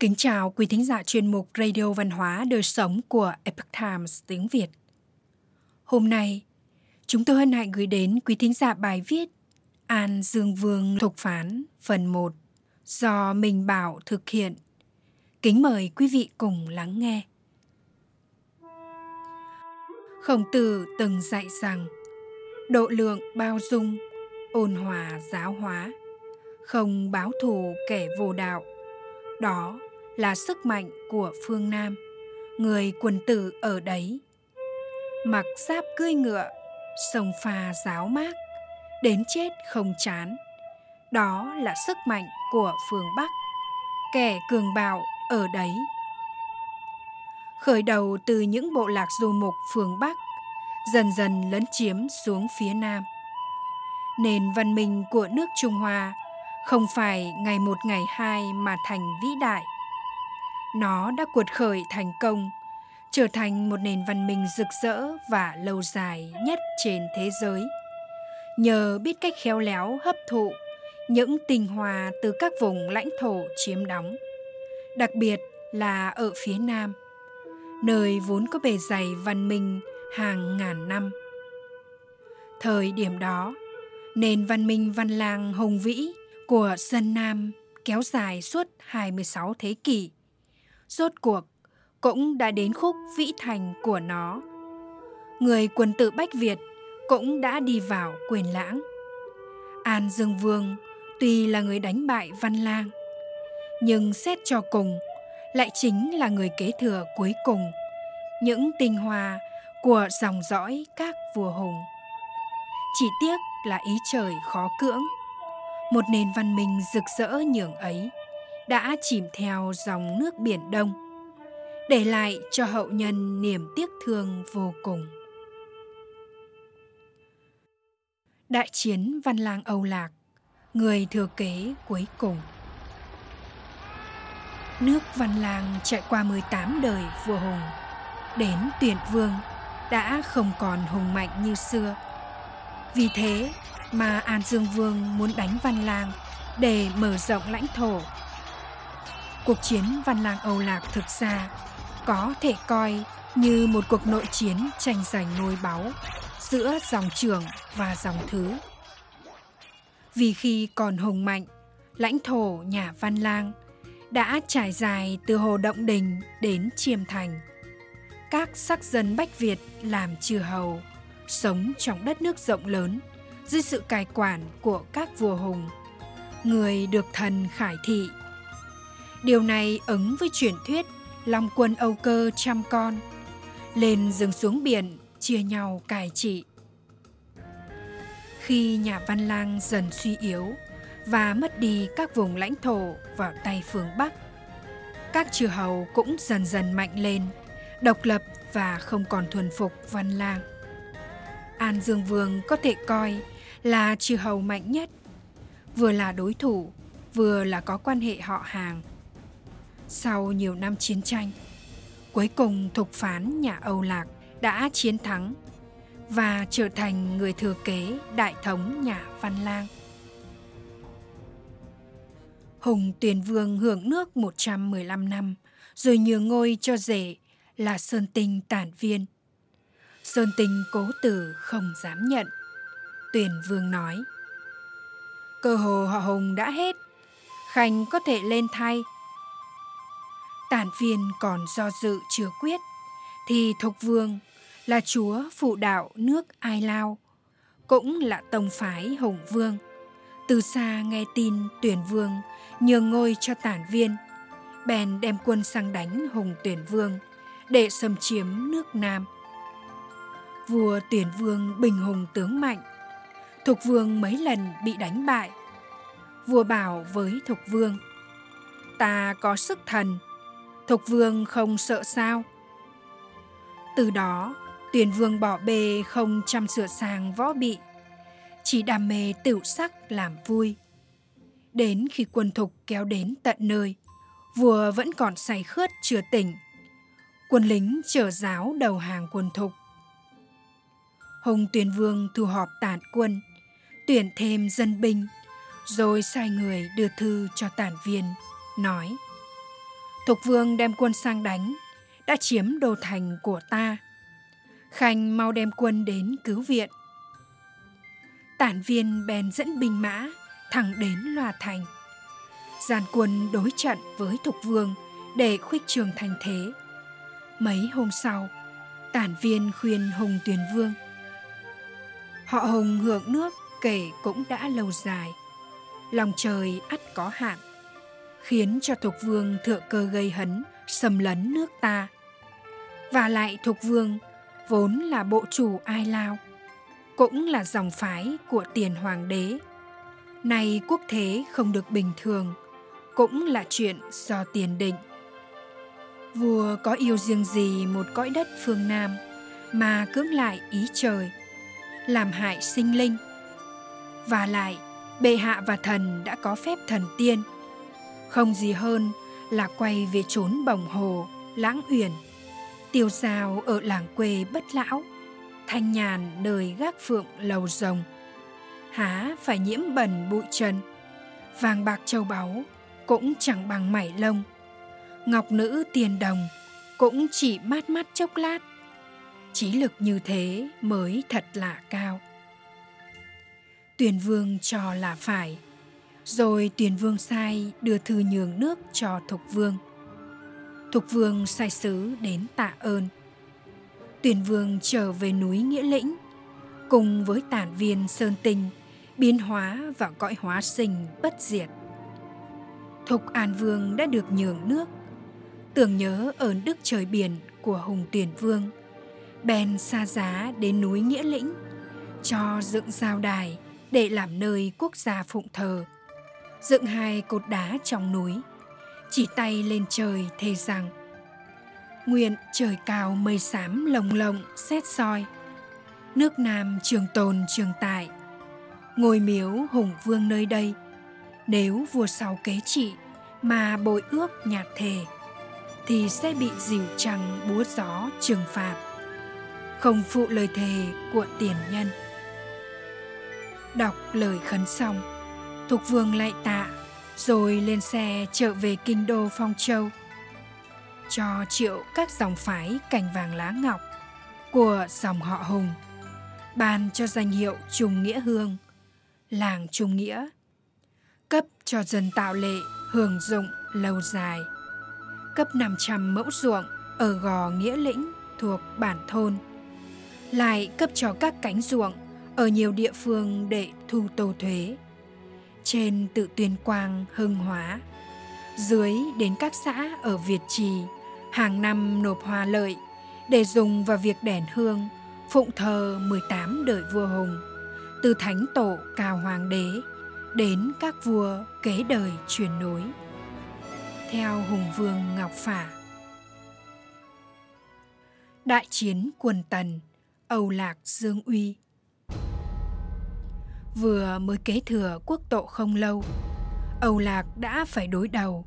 Kính chào quý thính giả chuyên mục Radio Văn hóa Đời Sống của Epoch Times tiếng Việt. Hôm nay, chúng tôi hân hạnh gửi đến quý thính giả bài viết An Dương Vương Thục Phán phần 1 do Minh Bảo thực hiện. Kính mời quý vị cùng lắng nghe. Khổng tử từng dạy rằng độ lượng bao dung, ôn hòa giáo hóa, không báo thù kẻ vô đạo. Đó là sức mạnh của phương Nam, người quần tử ở đấy. Mặc giáp cưỡi ngựa, sông pha giáo mát, đến chết không chán. Đó là sức mạnh của phương Bắc, kẻ cường bạo ở đấy. Khởi đầu từ những bộ lạc du mục phương Bắc, dần dần lấn chiếm xuống phía Nam. Nền văn minh của nước Trung Hoa không phải ngày một ngày hai mà thành vĩ đại – nó đã cuột khởi thành công, trở thành một nền văn minh rực rỡ và lâu dài nhất trên thế giới. Nhờ biết cách khéo léo hấp thụ những tinh hoa từ các vùng lãnh thổ chiếm đóng, đặc biệt là ở phía Nam, nơi vốn có bề dày văn minh hàng ngàn năm. Thời điểm đó, nền văn minh văn lang hùng vĩ của dân Nam kéo dài suốt 26 thế kỷ rốt cuộc cũng đã đến khúc vĩ thành của nó. Người quân tử Bách Việt cũng đã đi vào quyền lãng. An Dương Vương tuy là người đánh bại Văn Lang, nhưng xét cho cùng lại chính là người kế thừa cuối cùng những tinh hoa của dòng dõi các vua hùng. Chỉ tiếc là ý trời khó cưỡng, một nền văn minh rực rỡ nhường ấy đã chìm theo dòng nước biển đông, để lại cho hậu nhân niềm tiếc thương vô cùng. Đại chiến văn lang âu lạc, người thừa kế cuối cùng. Nước văn lang chạy qua 18 đời vua hùng, đến tuyển vương đã không còn hùng mạnh như xưa. Vì thế mà an dương vương muốn đánh văn lang để mở rộng lãnh thổ Cuộc chiến Văn Lang Âu Lạc thực ra có thể coi như một cuộc nội chiến tranh giành ngôi báu giữa dòng trưởng và dòng thứ. Vì khi còn hùng mạnh, lãnh thổ nhà Văn Lang đã trải dài từ Hồ Động Đình đến Chiêm Thành. Các sắc dân Bách Việt làm chư hầu, sống trong đất nước rộng lớn dưới sự cai quản của các vua hùng. Người được thần khải thị Điều này ứng với truyền thuyết Long quân Âu Cơ trăm con, lên rừng xuống biển, chia nhau cài trị. Khi nhà Văn Lang dần suy yếu và mất đi các vùng lãnh thổ vào tay phương Bắc, các chư hầu cũng dần dần mạnh lên, độc lập và không còn thuần phục Văn Lang. An Dương Vương có thể coi là chư hầu mạnh nhất, vừa là đối thủ, vừa là có quan hệ họ hàng – sau nhiều năm chiến tranh, cuối cùng thục phán nhà Âu Lạc đã chiến thắng và trở thành người thừa kế đại thống nhà Văn Lang. Hùng Tuyền Vương hưởng nước 115 năm, rồi nhường ngôi cho rể là Sơn Tinh Tản Viên. Sơn Tinh cố tử không dám nhận. Tuyền Vương nói, cơ hồ họ Hùng đã hết, Khanh có thể lên thay Tản viên còn do dự chưa quyết, thì Thục Vương là chúa phụ đạo nước Ai Lao, cũng là tông phái Hùng Vương. Từ xa nghe tin tuyển vương nhường ngôi cho tản viên, bèn đem quân sang đánh Hùng tuyển vương để xâm chiếm nước Nam. Vua tuyển vương bình hùng tướng mạnh, Thục vương mấy lần bị đánh bại. Vua bảo với Thục vương, ta có sức thần, Thục vương không sợ sao? Từ đó, tuyển vương bỏ bê không chăm sửa sang võ bị, chỉ đam mê tửu sắc làm vui. Đến khi quân thục kéo đến tận nơi, vua vẫn còn say khướt chưa tỉnh. Quân lính chở giáo đầu hàng quân thục. Hùng tuyển vương thu họp tản quân, tuyển thêm dân binh, rồi sai người đưa thư cho tản viên, nói Thục Vương đem quân sang đánh, đã chiếm đô thành của ta. Khanh mau đem quân đến cứu viện. Tản viên bèn dẫn binh mã thẳng đến Loa Thành. Giàn quân đối trận với Thục Vương để khuếch trường thành thế. Mấy hôm sau, tản viên khuyên Hùng Tuyền Vương. Họ Hùng hưởng nước kể cũng đã lâu dài. Lòng trời ắt có hạn, khiến cho Thục Vương thượng cơ gây hấn, xâm lấn nước ta. Và lại Thục Vương vốn là bộ chủ Ai Lao, cũng là dòng phái của tiền hoàng đế. Nay quốc thế không được bình thường, cũng là chuyện do tiền định. Vua có yêu riêng gì một cõi đất phương Nam mà cưỡng lại ý trời, làm hại sinh linh. Và lại, bệ hạ và thần đã có phép thần tiên, không gì hơn là quay về trốn bồng hồ, lãng uyển, tiêu dao ở làng quê bất lão, thanh nhàn đời gác phượng lầu rồng. Há phải nhiễm bẩn bụi trần, vàng bạc châu báu cũng chẳng bằng mảy lông. Ngọc nữ tiền đồng cũng chỉ mát mắt chốc lát trí lực như thế mới thật là cao. Tuyền vương cho là phải rồi tuyền vương sai đưa thư nhường nước cho thục vương. Thục vương sai sứ đến tạ ơn. Tuyền vương trở về núi nghĩa lĩnh, cùng với tản viên sơn tinh, biến hóa và cõi hóa sinh bất diệt. Thục an vương đã được nhường nước. Tưởng nhớ ơn đức trời biển của hùng tuyển vương, bèn xa giá đến núi nghĩa lĩnh, cho dựng giao đài để làm nơi quốc gia phụng thờ dựng hai cột đá trong núi, chỉ tay lên trời thề rằng, nguyện trời cao mây xám lồng lộng xét soi, nước nam trường tồn trường tại, ngôi miếu hùng vương nơi đây, nếu vua sau kế trị mà bội ước nhạt thề, thì sẽ bị dìu trăng búa gió trừng phạt, không phụ lời thề của tiền nhân. Đọc lời khấn xong thục vương lại tạ, rồi lên xe trở về kinh đô phong châu cho triệu các dòng phái cành vàng lá ngọc của dòng họ hùng, ban cho danh hiệu trung nghĩa hương, làng trung nghĩa, cấp cho dân tạo lệ hưởng dụng lâu dài, cấp 500 mẫu ruộng ở gò Nghĩa Lĩnh thuộc bản thôn. Lại cấp cho các cánh ruộng ở nhiều địa phương để thu tô thuế. Trên tự tuyên quang hưng hóa, dưới đến các xã ở Việt Trì, hàng năm nộp hoa lợi để dùng vào việc đèn hương, phụng thờ 18 đời vua Hùng, từ thánh tổ cao hoàng đế đến các vua kế đời truyền nối. Theo hùng vương ngọc phả. Đại chiến quần tần âu lạc dương uy vừa mới kế thừa quốc tộ không lâu âu lạc đã phải đối đầu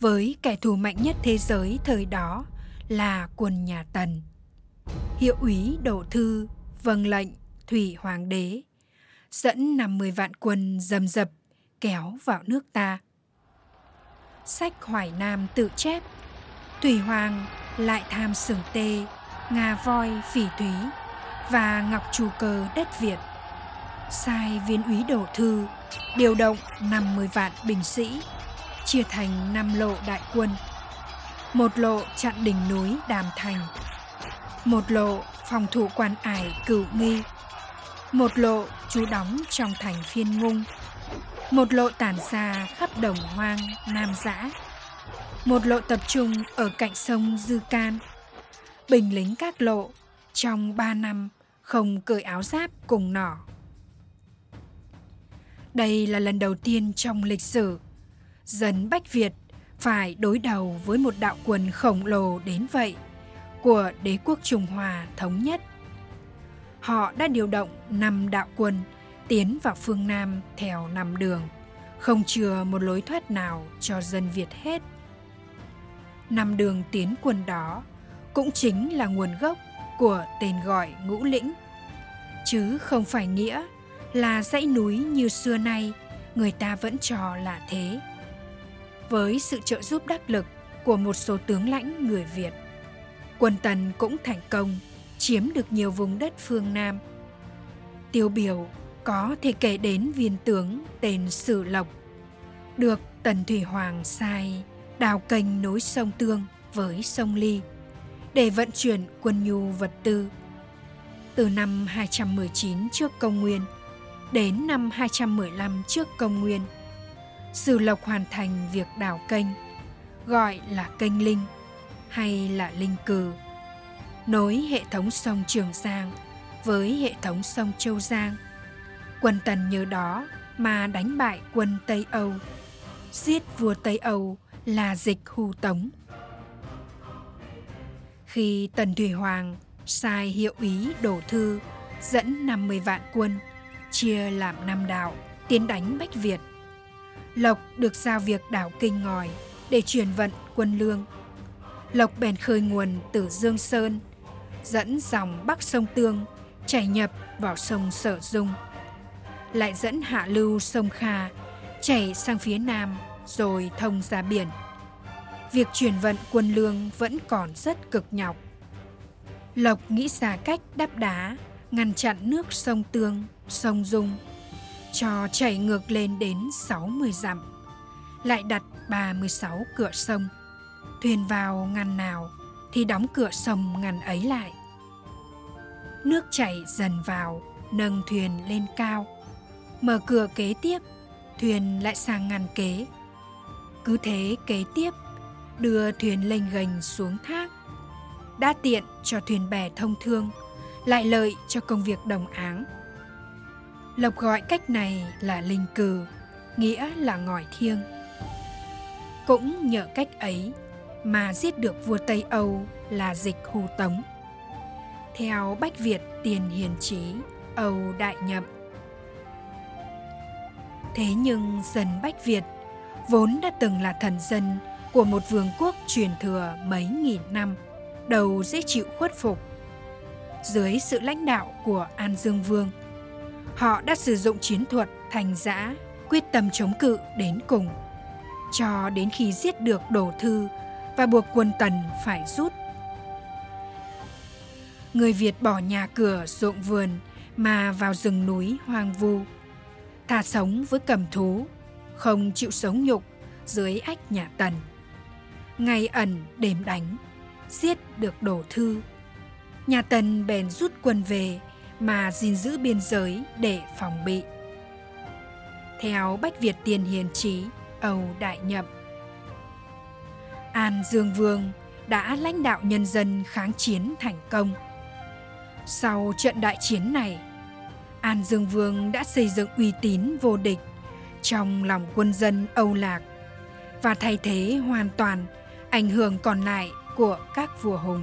với kẻ thù mạnh nhất thế giới thời đó là quân nhà tần hiệu úy đổ thư vâng lệnh thủy hoàng đế dẫn 50 vạn quân dầm dập kéo vào nước ta. Sách Hoài Nam tự chép, Thủy Hoàng lại tham sừng tê, ngà voi phỉ thúy và ngọc trù cờ đất Việt. Sai viên úy đổ thư, điều động 50 vạn binh sĩ, chia thành 5 lộ đại quân. Một lộ chặn đỉnh núi Đàm Thành, một lộ phòng thủ quan ải cửu nghi, một lộ trú đóng trong thành phiên ngung, một lộ tản ra khắp đồng hoang Nam Giã, một lộ tập trung ở cạnh sông Dư Can. Bình lính các lộ trong ba năm không cởi áo giáp cùng nỏ. Đây là lần đầu tiên trong lịch sử dân Bách Việt phải đối đầu với một đạo quân khổng lồ đến vậy của đế quốc Trung Hoa thống nhất. Họ đã điều động năm đạo quân tiến vào phương Nam theo năm đường, không chừa một lối thoát nào cho dân Việt hết. Năm đường tiến quân đó cũng chính là nguồn gốc của tên gọi ngũ lĩnh, chứ không phải nghĩa là dãy núi như xưa nay người ta vẫn cho là thế. Với sự trợ giúp đắc lực của một số tướng lãnh người Việt. Quân Tần cũng thành công chiếm được nhiều vùng đất phương Nam. Tiêu biểu có thể kể đến viên tướng tên Sử Lộc, được Tần Thủy Hoàng sai đào kênh nối sông Tương với sông Ly để vận chuyển quân nhu vật tư. Từ năm 219 trước công nguyên đến năm 215 trước công nguyên, Sử Lộc hoàn thành việc đào kênh, gọi là kênh Linh hay là Linh Cừ, nối hệ thống sông Trường Giang với hệ thống sông Châu Giang. Quân Tần nhờ đó mà đánh bại quân Tây Âu, giết vua Tây Âu là dịch hù tống. Khi Tần Thủy Hoàng sai hiệu ý đổ thư dẫn 50 vạn quân chia làm năm đạo tiến đánh Bách Việt. Lộc được giao việc đảo Kinh Ngòi để chuyển vận quân lương. Lộc bèn khơi nguồn từ Dương Sơn, dẫn dòng bắc sông Tương chảy nhập vào sông Sở Dung. Lại dẫn hạ lưu sông Kha chảy sang phía nam rồi thông ra biển. Việc chuyển vận quân lương vẫn còn rất cực nhọc. Lộc nghĩ ra cách đắp đá, ngăn chặn nước sông Tương, sông Dung, cho chảy ngược lên đến 60 dặm. Lại đặt 36 cửa sông. Thuyền vào ngăn nào thì đóng cửa sông ngăn ấy lại. Nước chảy dần vào, nâng thuyền lên cao. Mở cửa kế tiếp, thuyền lại sang ngăn kế. Cứ thế kế tiếp, đưa thuyền lênh gành xuống thác. Đã tiện cho thuyền bè thông thương, lại lợi cho công việc đồng áng. Lộc gọi cách này là linh cừ, nghĩa là ngòi thiêng. Cũng nhờ cách ấy mà giết được vua Tây Âu là dịch hù tống. Theo Bách Việt Tiền Hiền Trí, Âu Đại Nhậm. Thế nhưng dân Bách Việt vốn đã từng là thần dân của một vương quốc truyền thừa mấy nghìn năm, đầu dễ chịu khuất phục. Dưới sự lãnh đạo của An Dương Vương, họ đã sử dụng chiến thuật thành giã, quyết tâm chống cự đến cùng, cho đến khi giết được đổ Thư và buộc quân Tần phải rút. Người Việt bỏ nhà cửa ruộng vườn mà vào rừng núi hoang vu, thà sống với cầm thú, không chịu sống nhục dưới ách nhà Tần ngày ẩn đêm đánh, giết được đổ thư. Nhà Tần bèn rút quân về mà gìn giữ biên giới để phòng bị. Theo Bách Việt Tiên Hiền Trí, Âu Đại Nhậm. An Dương Vương đã lãnh đạo nhân dân kháng chiến thành công. Sau trận đại chiến này, An Dương Vương đã xây dựng uy tín vô địch trong lòng quân dân Âu Lạc và thay thế hoàn toàn ảnh hưởng còn lại của các vua hùng.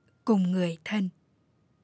cùng người thân.